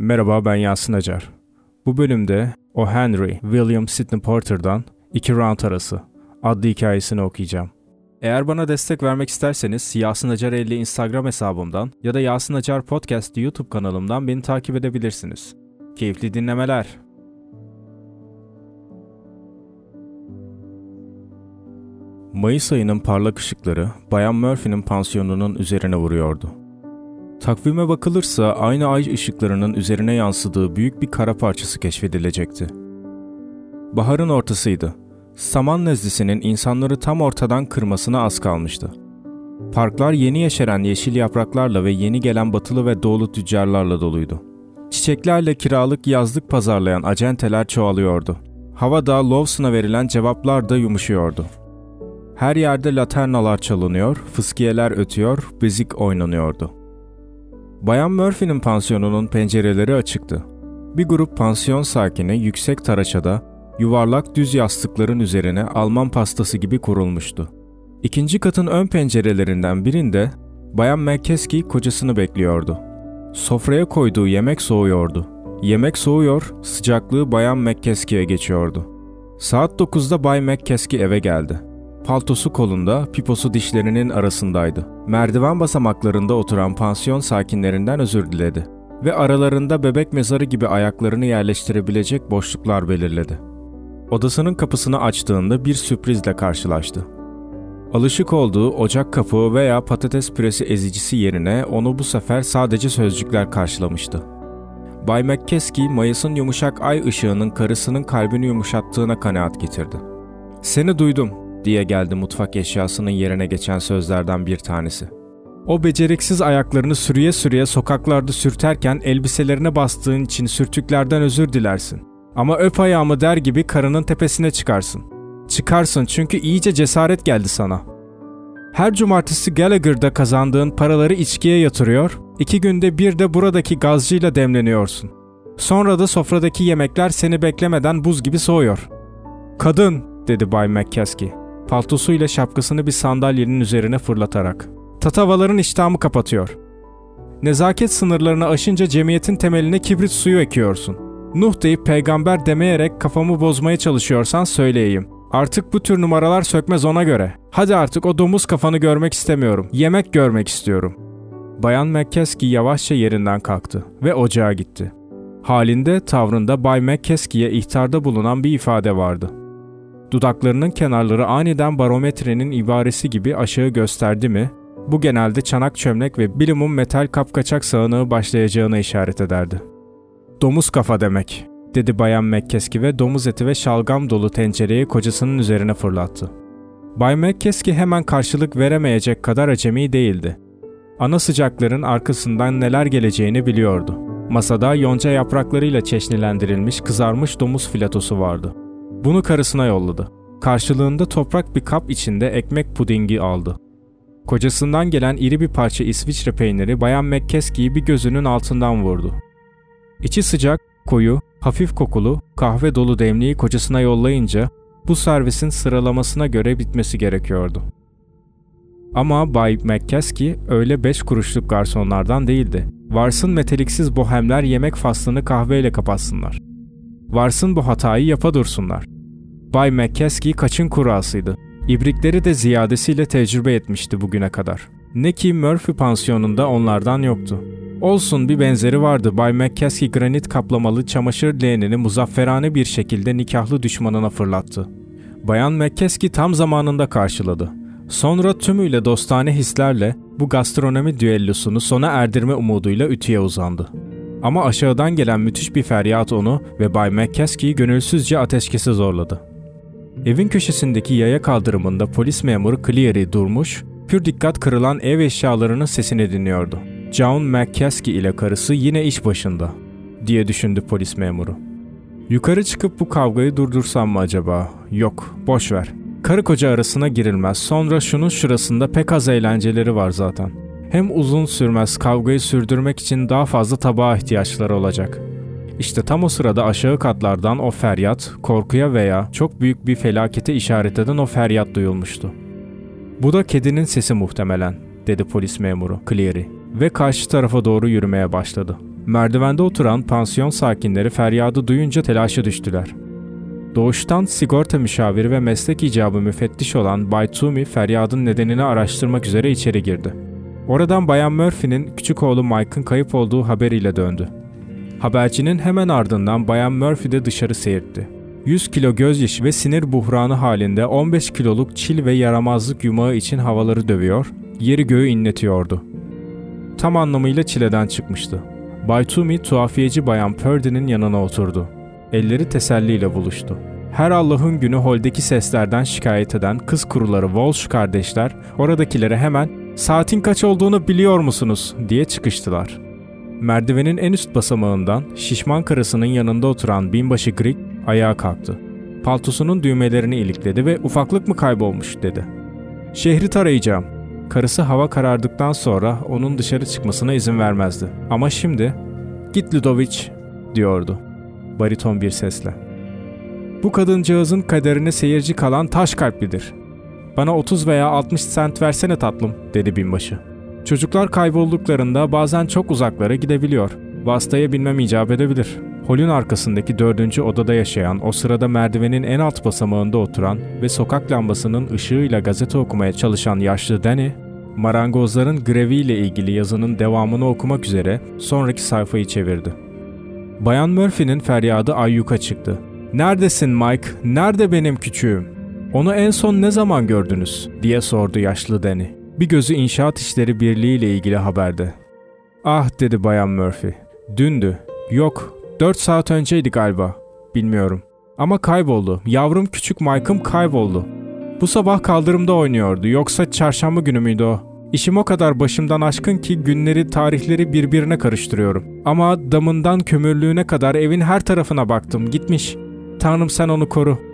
Merhaba ben Yasin Acar. Bu bölümde O. Henry, William Sidney Porter'dan İki Round Arası adlı hikayesini okuyacağım. Eğer bana destek vermek isterseniz Yasin Acar 50 Instagram hesabımdan ya da Yasin Acar Podcast YouTube kanalımdan beni takip edebilirsiniz. Keyifli dinlemeler. Mayıs ayının parlak ışıkları Bayan Murphy'nin pansiyonunun üzerine vuruyordu. Takvime bakılırsa aynı ay ışıklarının üzerine yansıdığı büyük bir kara parçası keşfedilecekti. Baharın ortasıydı. Saman nezlisinin insanları tam ortadan kırmasına az kalmıştı. Parklar yeni yeşeren yeşil yapraklarla ve yeni gelen batılı ve doğulu tüccarlarla doluydu. Çiçeklerle kiralık yazlık pazarlayan acenteler çoğalıyordu. Havada Lawson'a verilen cevaplar da yumuşuyordu. Her yerde laternalar çalınıyor, fıskiyeler ötüyor, bezik oynanıyordu. Bayan Murphy'nin pansiyonunun pencereleri açıktı. Bir grup pansiyon sakini yüksek taraçada, yuvarlak düz yastıkların üzerine Alman pastası gibi kurulmuştu. İkinci katın ön pencerelerinden birinde Bayan McKeskey kocasını bekliyordu. Sofraya koyduğu yemek soğuyordu. Yemek soğuyor, sıcaklığı Bayan McKeskey'e geçiyordu. Saat 9'da Bay McKeskey eve geldi. Paltosu kolunda, piposu dişlerinin arasındaydı. Merdiven basamaklarında oturan pansiyon sakinlerinden özür diledi ve aralarında bebek mezarı gibi ayaklarını yerleştirebilecek boşluklar belirledi. Odasının kapısını açtığında bir sürprizle karşılaştı. Alışık olduğu ocak kapağı veya patates püresi ezicisi yerine onu bu sefer sadece sözcükler karşılamıştı. Bay McKeskey, Mayıs'ın yumuşak ay ışığının karısının kalbini yumuşattığına kanaat getirdi. ''Seni duydum.'' Diye geldi mutfak eşyasının yerine geçen sözlerden bir tanesi. O beceriksiz ayaklarını sürüye sürüye sokaklarda sürterken elbiselerine bastığın için sürtüklerden özür dilersin. Ama öp ayağımı der gibi karının tepesine çıkarsın. Çıkarsın çünkü iyice cesaret geldi sana. Her cumartesi Gallagher'da kazandığın paraları içkiye yatırıyor, iki günde bir de buradaki gazcıyla demleniyorsun. Sonra da sofradaki yemekler seni beklemeden buz gibi soğuyor. Kadın, dedi Bay McCaskey paltosuyla şapkasını bir sandalyenin üzerine fırlatarak. Tatavaların iştahımı kapatıyor. Nezaket sınırlarını aşınca cemiyetin temeline kibrit suyu ekiyorsun. Nuh deyip peygamber demeyerek kafamı bozmaya çalışıyorsan söyleyeyim. Artık bu tür numaralar sökmez ona göre. Hadi artık o domuz kafanı görmek istemiyorum. Yemek görmek istiyorum. Bayan McKeskey yavaşça yerinden kalktı ve ocağa gitti. Halinde, tavrında Bay McKeskey'e ihtarda bulunan bir ifade vardı. Dudaklarının kenarları aniden barometrenin ibaresi gibi aşağı gösterdi mi, bu genelde çanak çömlek ve bilimum metal kapkaçak sağanağı başlayacağına işaret ederdi. Domuz kafa demek, dedi Bayan McKeskey ve domuz eti ve şalgam dolu tencereyi kocasının üzerine fırlattı. Bay McKeskey hemen karşılık veremeyecek kadar acemi değildi. Ana sıcakların arkasından neler geleceğini biliyordu. Masada yonca yapraklarıyla çeşnilendirilmiş kızarmış domuz filatosu vardı. Bunu karısına yolladı. Karşılığında toprak bir kap içinde ekmek pudingi aldı. Kocasından gelen iri bir parça İsviçre peyniri Bayan McKeskey'i bir gözünün altından vurdu. İçi sıcak, koyu, hafif kokulu, kahve dolu demliği kocasına yollayınca bu servisin sıralamasına göre bitmesi gerekiyordu. Ama Bay McKeskey öyle beş kuruşluk garsonlardan değildi. Varsın meteliksiz bohemler yemek faslını kahveyle kapatsınlar. Varsın bu hatayı yapa dursunlar. Bay McKeskey kaçın kurasıydı. İbrikleri de ziyadesiyle tecrübe etmişti bugüne kadar. Ne ki Murphy pansiyonunda onlardan yoktu. Olsun bir benzeri vardı. Bay McKeskey granit kaplamalı çamaşır leğenini muzafferane bir şekilde nikahlı düşmanına fırlattı. Bayan McKeskey tam zamanında karşıladı. Sonra tümüyle dostane hislerle bu gastronomi düellosunu sona erdirme umuduyla ütüye uzandı. Ama aşağıdan gelen müthiş bir feryat onu ve Bay McCaskey'i gönülsüzce ateşkese zorladı. Evin köşesindeki yaya kaldırımında polis memuru Cleary durmuş, pür dikkat kırılan ev eşyalarının sesini dinliyordu. John McCaskey ile karısı yine iş başında, diye düşündü polis memuru. Yukarı çıkıp bu kavgayı durdursam mı acaba? Yok, boş ver. Karı koca arasına girilmez. Sonra şunun şurasında pek az eğlenceleri var zaten. Hem uzun sürmez kavgayı sürdürmek için daha fazla tabağa ihtiyaçları olacak. İşte tam o sırada aşağı katlardan o feryat, korkuya veya çok büyük bir felakete işaret eden o feryat duyulmuştu. Bu da kedinin sesi muhtemelen, dedi polis memuru Cleary ve karşı tarafa doğru yürümeye başladı. Merdivende oturan pansiyon sakinleri feryadı duyunca telaşa düştüler. Doğuştan sigorta müşaviri ve meslek icabı müfettiş olan Bay Toomey feryadın nedenini araştırmak üzere içeri girdi. Oradan Bayan Murphy'nin küçük oğlu Mike'ın kayıp olduğu haberiyle döndü. Habercinin hemen ardından Bayan Murphy de dışarı seyirtti. 100 kilo gözyaşı ve sinir buhranı halinde 15 kiloluk çil ve yaramazlık yumağı için havaları dövüyor, yeri göğü inletiyordu. Tam anlamıyla çileden çıkmıştı. Bay Toomey tuhafiyeci Bayan Purdy'nin yanına oturdu. Elleri teselliyle buluştu. Her Allah'ın günü holdeki seslerden şikayet eden kız kuruları Walsh kardeşler oradakilere hemen ''Saatin kaç olduğunu biliyor musunuz?'' diye çıkıştılar. Merdivenin en üst basamağından şişman karısının yanında oturan binbaşı Greg ayağa kalktı. Paltosunun düğmelerini ilikledi ve ufaklık mı kaybolmuş dedi. Şehri tarayacağım. Karısı hava karardıktan sonra onun dışarı çıkmasına izin vermezdi. Ama şimdi git Ludovic diyordu bariton bir sesle. Bu kadıncağızın kaderine seyirci kalan taş kalplidir. Bana 30 veya 60 sent versene tatlım, dedi binbaşı. Çocuklar kaybolduklarında bazen çok uzaklara gidebiliyor. Vasıtaya binmem icap edebilir. Holün arkasındaki dördüncü odada yaşayan, o sırada merdivenin en alt basamağında oturan ve sokak lambasının ışığıyla gazete okumaya çalışan yaşlı Danny, marangozların greviyle ilgili yazının devamını okumak üzere sonraki sayfayı çevirdi. Bayan Murphy'nin feryadı ayyuka çıktı. ''Neredesin Mike? Nerede benim küçüğüm? Onu en son ne zaman gördünüz?'' diye sordu yaşlı Danny. Bir gözü inşaat işleri birliği ile ilgili haberde. ''Ah'' dedi Bayan Murphy. ''Dündü. Yok, dört saat önceydi galiba. Bilmiyorum. Ama kayboldu. Yavrum küçük Mike'ım kayboldu. Bu sabah kaldırımda oynuyordu. Yoksa çarşamba günü müydü o? İşim o kadar başımdan aşkın ki günleri, tarihleri birbirine karıştırıyorum. Ama damından kömürlüğüne kadar evin her tarafına baktım. Gitmiş. Tanrım sen onu koru.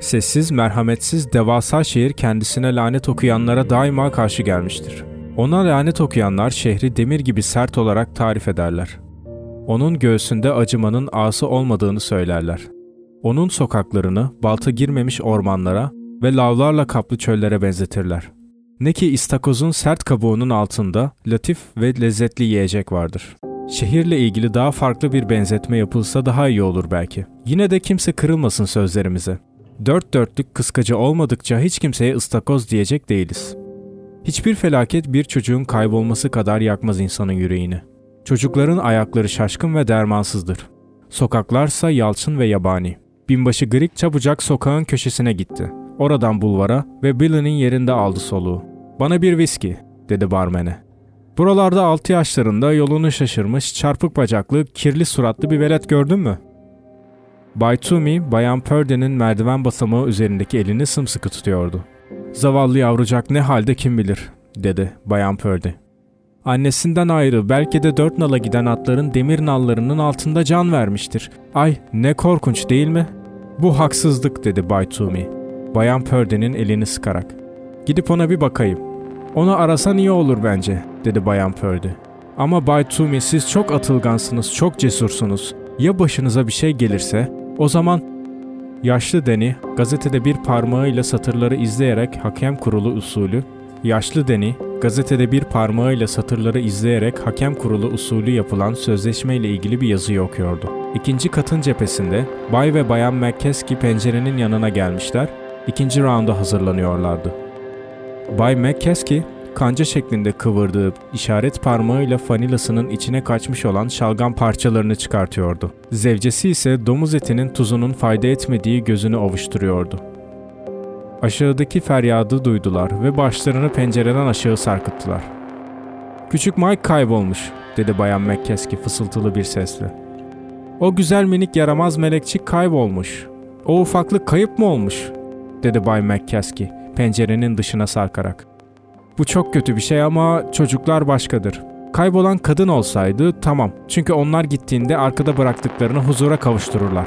Sessiz, merhametsiz, devasa şehir kendisine lanet okuyanlara daima karşı gelmiştir. Ona lanet okuyanlar şehri demir gibi sert olarak tarif ederler. Onun göğsünde acımanın ası olmadığını söylerler. Onun sokaklarını balta girmemiş ormanlara ve lavlarla kaplı çöllere benzetirler. Ne ki istakozun sert kabuğunun altında latif ve lezzetli yiyecek vardır. Şehirle ilgili daha farklı bir benzetme yapılsa daha iyi olur belki. Yine de kimse kırılmasın sözlerimize. Dört dörtlük kıskacı olmadıkça hiç kimseye ıstakoz diyecek değiliz. Hiçbir felaket bir çocuğun kaybolması kadar yakmaz insanın yüreğini. Çocukların ayakları şaşkın ve dermansızdır. Sokaklarsa yalçın ve yabani. Binbaşı Grig çabucak sokağın köşesine gitti. Oradan bulvara ve Billy'nin yerinde aldı soluğu. Bana bir viski, dedi barmene. Buralarda altı yaşlarında yolunu şaşırmış, çarpık bacaklı, kirli suratlı bir velet gördün mü? Bay Toomey, Bayan Purdy'nin merdiven basamağı üzerindeki elini sımsıkı tutuyordu. Zavallı yavrucak ne halde kim bilir, dedi Bayan Purdy. Annesinden ayrı belki de dört nala giden atların demir nallarının altında can vermiştir. Ay ne korkunç değil mi? Bu haksızlık dedi Bay Toomey. Bayan Purdy'nin elini sıkarak. Gidip ona bir bakayım. Onu arasan iyi olur bence, dedi Bayan Purdy. Ama Bay Toomey siz çok atılgansınız, çok cesursunuz. Ya başınıza bir şey gelirse? O zaman... Yaşlı Deni gazetede bir parmağıyla satırları izleyerek hakem kurulu usulü, Yaşlı Deni gazetede bir parmağıyla satırları izleyerek hakem kurulu usulü yapılan sözleşme ile ilgili bir yazıyı okuyordu. İkinci katın cephesinde Bay ve Bayan McKeskey pencerenin yanına gelmişler, ikinci rounda hazırlanıyorlardı. Bay McKeskey, kanca şeklinde kıvırdığı işaret parmağıyla fanilasının içine kaçmış olan şalgam parçalarını çıkartıyordu. Zevcesi ise domuz etinin tuzunun fayda etmediği gözünü ovuşturuyordu. Aşağıdaki feryadı duydular ve başlarını pencereden aşağı sarkıttılar. ''Küçük Mike kaybolmuş.'' dedi Bayan McKeskey fısıltılı bir sesle. ''O güzel minik yaramaz melekçik kaybolmuş. O ufaklık kayıp mı olmuş?'' dedi Bay McKeskey pencerenin dışına sarkarak. Bu çok kötü bir şey ama çocuklar başkadır. Kaybolan kadın olsaydı tamam. Çünkü onlar gittiğinde arkada bıraktıklarını huzura kavuştururlar.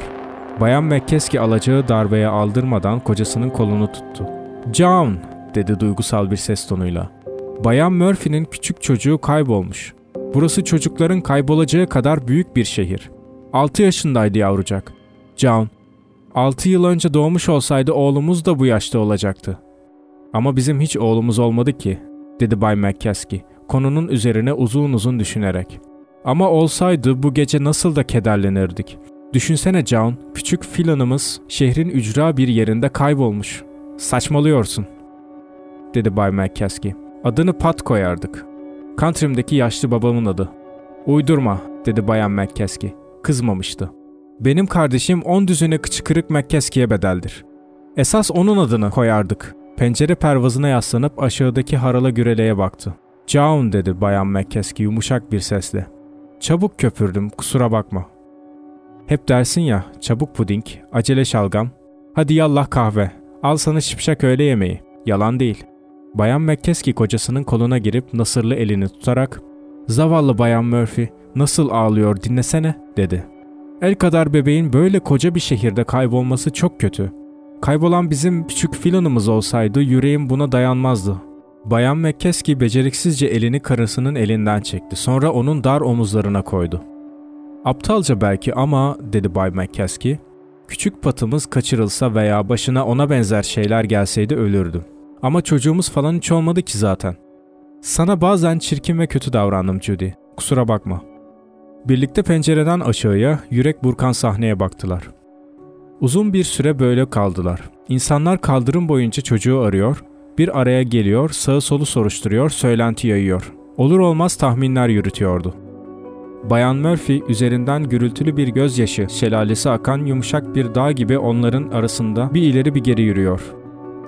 Bayan McKeskey alacağı darbeye aldırmadan kocasının kolunu tuttu. John, dedi duygusal bir ses tonuyla. Bayan Murphy'nin küçük çocuğu kaybolmuş. Burası çocukların kaybolacağı kadar büyük bir şehir. 6 yaşındaydı yavrucak. John, 6 yıl önce doğmuş olsaydı oğlumuz da bu yaşta olacaktı. Ama bizim hiç oğlumuz olmadı ki, dedi Bay McCaskey, konunun üzerine uzun uzun düşünerek. Ama olsaydı bu gece nasıl da kederlenirdik. Düşünsene John, küçük filanımız şehrin ücra bir yerinde kaybolmuş. Saçmalıyorsun, dedi Bay McCaskey. Adını Pat koyardık. Country'mdeki yaşlı babamın adı. Uydurma, dedi Bayan McCaskey. Kızmamıştı. Benim kardeşim on düzine kıçı kırık McCaskey'e bedeldir. Esas onun adını koyardık. Pencere pervazına yaslanıp aşağıdaki harala güreleye baktı. John dedi Bayan McCaskey yumuşak bir sesle. Çabuk köpürdüm kusura bakma. Hep dersin ya çabuk puding, acele şalgam. Hadi yallah kahve. Al sana şipşak öğle yemeği. Yalan değil. Bayan McCaskey kocasının koluna girip nasırlı elini tutarak ''Zavallı Bayan Murphy nasıl ağlıyor dinlesene'' dedi. El kadar bebeğin böyle koca bir şehirde kaybolması çok kötü. Kaybolan bizim küçük filanımız olsaydı yüreğim buna dayanmazdı. Bayan McCaskey beceriksizce elini karısının elinden çekti. Sonra onun dar omuzlarına koydu. Aptalca belki ama dedi Bay McCaskey, küçük patımız kaçırılsa veya başına ona benzer şeyler gelseydi ölürdü. Ama çocuğumuz falan hiç olmadı ki zaten. Sana bazen çirkin ve kötü davrandım Judy. Kusura bakma. Birlikte pencereden aşağıya yürek burkan sahneye baktılar. Uzun bir süre böyle kaldılar. İnsanlar kaldırım boyunca çocuğu arıyor, bir araya geliyor, sağı solu soruşturuyor, söylenti yayıyor. Olur olmaz tahminler yürütüyordu. Bayan Murphy üzerinden gürültülü bir gözyaşı şelalesi akan yumuşak bir dağ gibi onların arasında bir ileri bir geri yürüyor.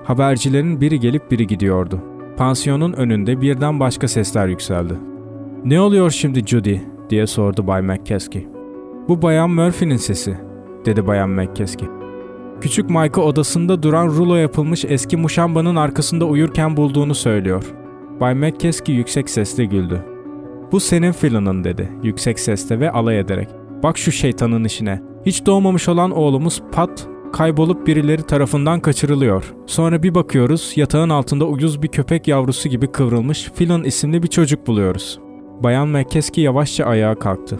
Habercilerin biri gelip biri gidiyordu. Pansiyonun önünde birden başka sesler yükseldi. ''Ne oluyor şimdi Judy?'' diye sordu Bay McCaskey. ''Bu Bayan Murphy'nin sesi.'' Dedi Bayan McCaskey. Küçük Mike'ı odasında duran rulo yapılmış eski muşambanın arkasında uyurken bulduğunu söylüyor. Bay McCaskey yüksek sesle güldü. ''Bu senin filanın'' dedi yüksek sesle ve alay ederek. ''Bak şu şeytanın işine. Hiç doğmamış olan oğlumuz Pat kaybolup birileri tarafından kaçırılıyor. Sonra bir bakıyoruz yatağın altında uyuz bir köpek yavrusu gibi kıvrılmış Filan isimli bir çocuk buluyoruz. Bayan McKeskey yavaşça ayağa kalktı.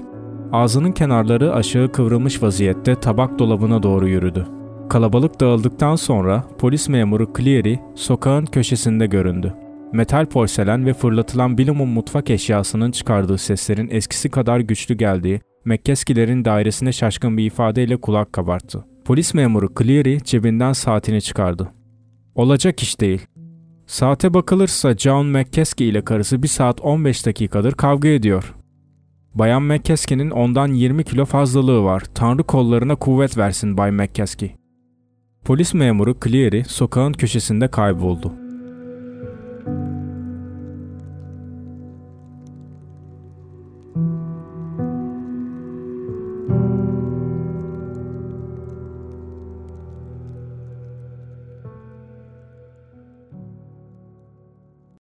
Ağzının kenarları aşağı kıvrılmış vaziyette tabak dolabına doğru yürüdü. Kalabalık dağıldıktan sonra polis memuru Cleary sokağın köşesinde göründü. Metal porselen ve fırlatılan bilimum mutfak eşyasının çıkardığı seslerin eskisi kadar güçlü geldiği McKeskey'lerin dairesine şaşkın bir ifadeyle kulak kabarttı. Polis memuru Cleary cebinden saatini çıkardı. Olacak iş değil. Saate bakılırsa John McKeskey ile karısı bir saat 15 dakikadır kavga ediyor. Bayan McKeskey'nin ondan 20 kilo fazlalığı var. Tanrı kollarına kuvvet versin Bay McKeskey. Polis memuru Cleary sokağın köşesinde kayboldu.